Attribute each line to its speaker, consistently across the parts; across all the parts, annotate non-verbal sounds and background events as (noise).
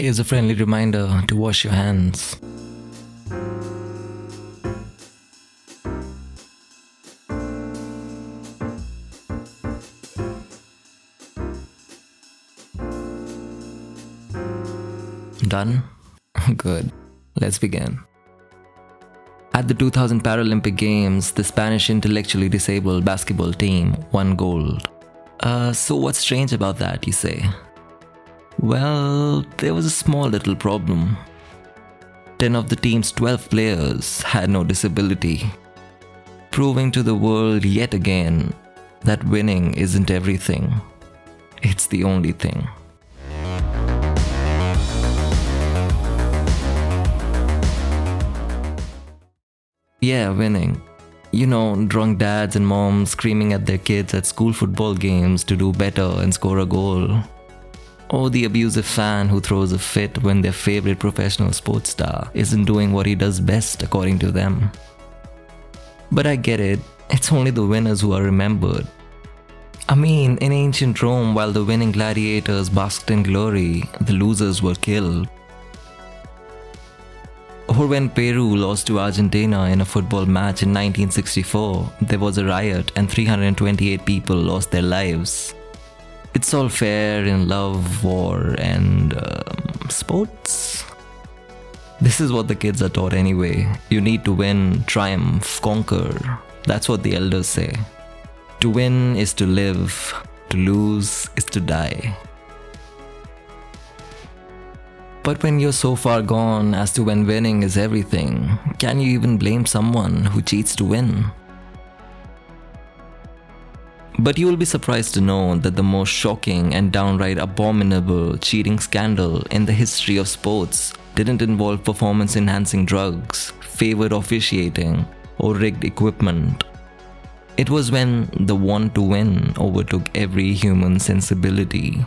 Speaker 1: (laughs) Here's a friendly reminder to wash your hands. Done? (laughs) Good. Let's begin. At the 2000 Paralympic Games, the Spanish intellectually disabled basketball team won gold. Uh, so what's strange about that, you say? Well, there was a small little problem. 10 of the team's 12 players had no disability, proving to the world yet again that winning isn't everything, it's the only thing. Yeah, winning. You know, drunk dads and moms screaming at their kids at school football games to do better and score a goal. Or the abusive fan who throws a fit when their favorite professional sports star isn't doing what he does best according to them. But I get it, it's only the winners who are remembered. I mean, in ancient Rome, while the winning gladiators basked in glory, the losers were killed. Or when Peru lost to Argentina in a football match in 1964, there was a riot and 328 people lost their lives. It's all fair in love, war, and um, sports. This is what the kids are taught anyway. You need to win, triumph, conquer. That's what the elders say. To win is to live, to lose is to die. But when you're so far gone as to when winning is everything, can you even blame someone who cheats to win? But you will be surprised to know that the most shocking and downright abominable cheating scandal in the history of sports didn't involve performance enhancing drugs, favored officiating, or rigged equipment. It was when the want to win overtook every human sensibility.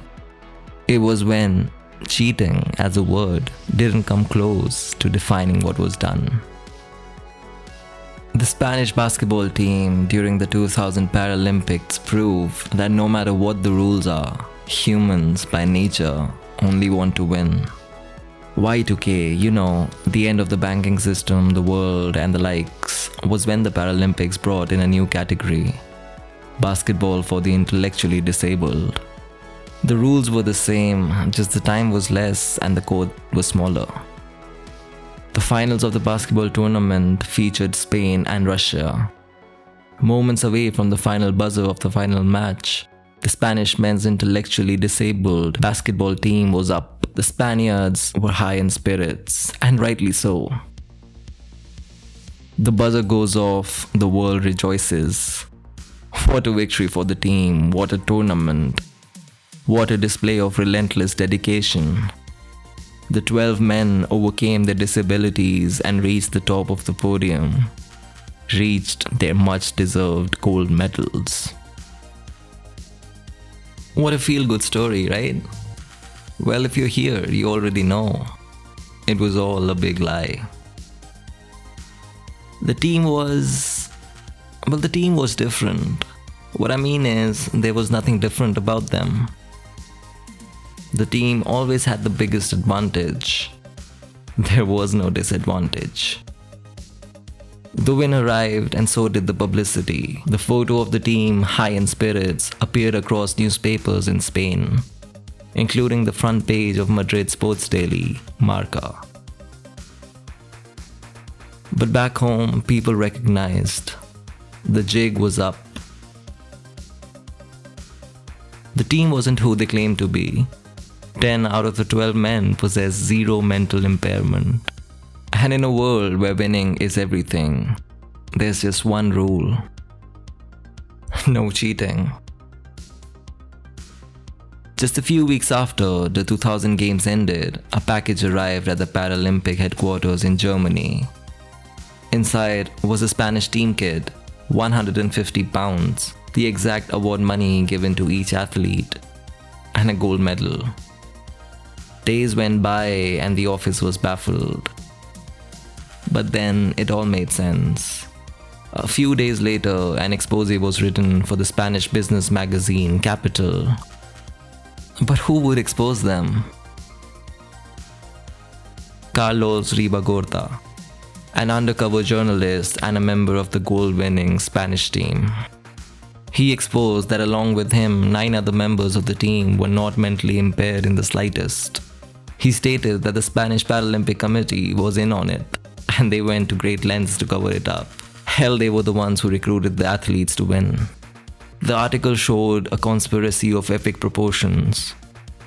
Speaker 1: It was when cheating as a word didn't come close to defining what was done. The Spanish basketball team during the 2000 Paralympics proved that no matter what the rules are, humans by nature only want to win. Y2K, you know, the end of the banking system, the world, and the likes, was when the Paralympics brought in a new category basketball for the intellectually disabled. The rules were the same, just the time was less and the court was smaller. Finals of the basketball tournament featured Spain and Russia. Moments away from the final buzzer of the final match, the Spanish men's intellectually disabled basketball team was up. The Spaniards were high in spirits, and rightly so. The buzzer goes off, the world rejoices. What a victory for the team, what a tournament. What a display of relentless dedication. The 12 men overcame their disabilities and reached the top of the podium, reached their much deserved gold medals. What a feel good story, right? Well, if you're here, you already know. It was all a big lie. The team was. Well, the team was different. What I mean is, there was nothing different about them the team always had the biggest advantage. There was no disadvantage. The win arrived, and so did the publicity. The photo of the team, high in spirits, appeared across newspapers in Spain, including the front page of Madrid sports daily, Marca. But back home, people recognized the jig was up. The team wasn't who they claimed to be, 10 out of the 12 men possess zero mental impairment. And in a world where winning is everything, there's just one rule (laughs) no cheating. Just a few weeks after the 2000 Games ended, a package arrived at the Paralympic headquarters in Germany. Inside was a Spanish team kit, 150 pounds, the exact award money given to each athlete, and a gold medal. Days went by and the office was baffled. But then it all made sense. A few days later, an expose was written for the Spanish business magazine Capital. But who would expose them? Carlos Ribagorda, an undercover journalist and a member of the gold winning Spanish team. He exposed that along with him, nine other members of the team were not mentally impaired in the slightest. He stated that the Spanish Paralympic Committee was in on it, and they went to great lengths to cover it up. Hell, they were the ones who recruited the athletes to win. The article showed a conspiracy of epic proportions,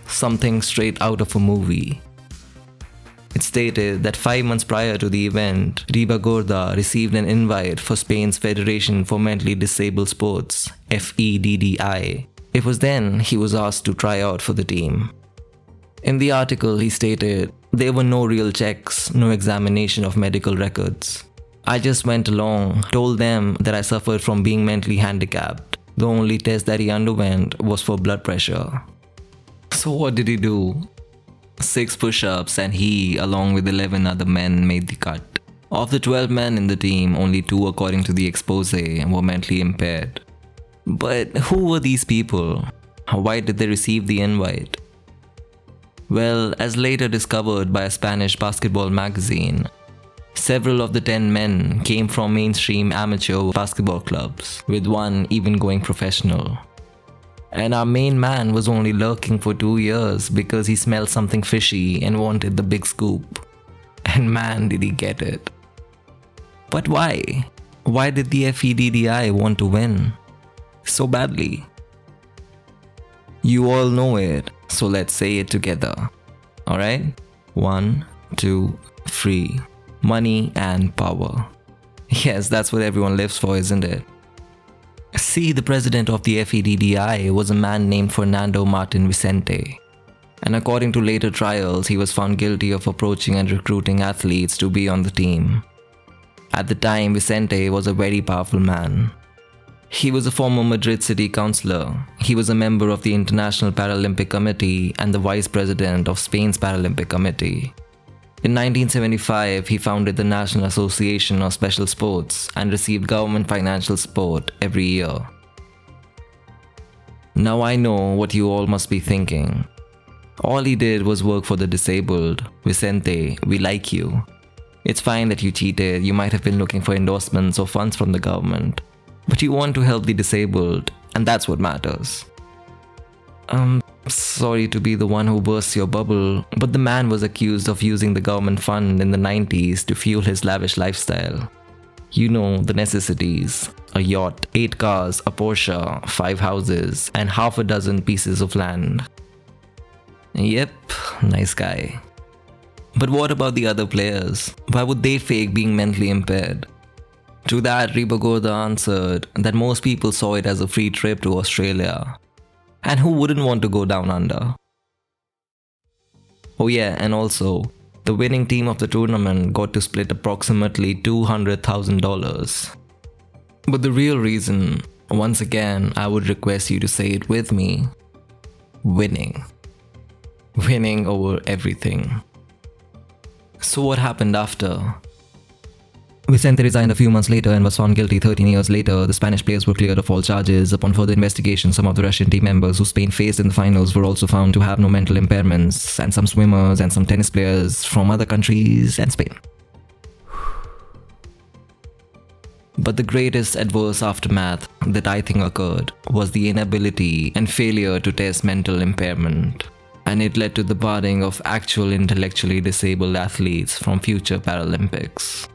Speaker 1: something straight out of a movie. It stated that five months prior to the event, Ribagorda received an invite for Spain's Federation for Mentally Disabled Sports, FEDDI. It was then he was asked to try out for the team. In the article, he stated, There were no real checks, no examination of medical records. I just went along, told them that I suffered from being mentally handicapped. The only test that he underwent was for blood pressure. So, what did he do? six push ups, and he, along with 11 other men, made the cut. Of the 12 men in the team, only two, according to the expose, were mentally impaired. But who were these people? Why did they receive the invite? Well, as later discovered by a Spanish basketball magazine, several of the 10 men came from mainstream amateur basketball clubs, with one even going professional. And our main man was only lurking for two years because he smelled something fishy and wanted the big scoop. And man, did he get it. But why? Why did the FEDDI want to win? So badly. You all know it, so let's say it together. Alright? One, two, three. Money and power. (laughs) Yes, that's what everyone lives for, isn't it? See, the president of the FEDDI was a man named Fernando Martin Vicente. And according to later trials, he was found guilty of approaching and recruiting athletes to be on the team. At the time, Vicente was a very powerful man. He was a former Madrid city councillor. He was a member of the International Paralympic Committee and the vice president of Spain's Paralympic Committee. In 1975, he founded the National Association of Special Sports and received government financial support every year. Now I know what you all must be thinking. All he did was work for the disabled. Vicente, we like you. It's fine that you cheated, you might have been looking for endorsements or funds from the government. But you want to help the disabled, and that's what matters. Um, sorry to be the one who bursts your bubble, but the man was accused of using the government fund in the 90s to fuel his lavish lifestyle. You know, the necessities a yacht, eight cars, a Porsche, five houses, and half a dozen pieces of land. Yep, nice guy. But what about the other players? Why would they fake being mentally impaired? To that, Ribagorda answered that most people saw it as a free trip to Australia and who wouldn't want to go down under? Oh, yeah, and also, the winning team of the tournament got to split approximately $200,000. But the real reason, once again, I would request you to say it with me winning. Winning over everything. So, what happened after? Vicente resigned a few months later and was found guilty 13 years later. The Spanish players were cleared of all charges. Upon further investigation, some of the Russian team members who Spain faced in the finals were also found to have no mental impairments, and some swimmers and some tennis players from other countries and Spain. But the greatest adverse aftermath that I think occurred was the inability and failure to test mental impairment. And it led to the barring of actual intellectually disabled athletes from future Paralympics.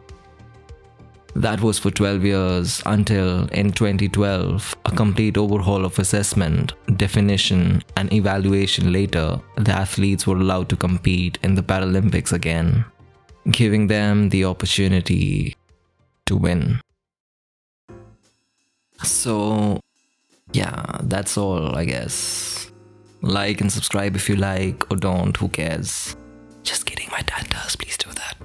Speaker 1: That was for 12 years until in 2012, a complete overhaul of assessment, definition, and evaluation later, the athletes were allowed to compete in the Paralympics again, giving them the opportunity to win. So, yeah, that's all, I guess. Like and subscribe if you like, or don't, who cares? Just kidding, my dad does, please do that.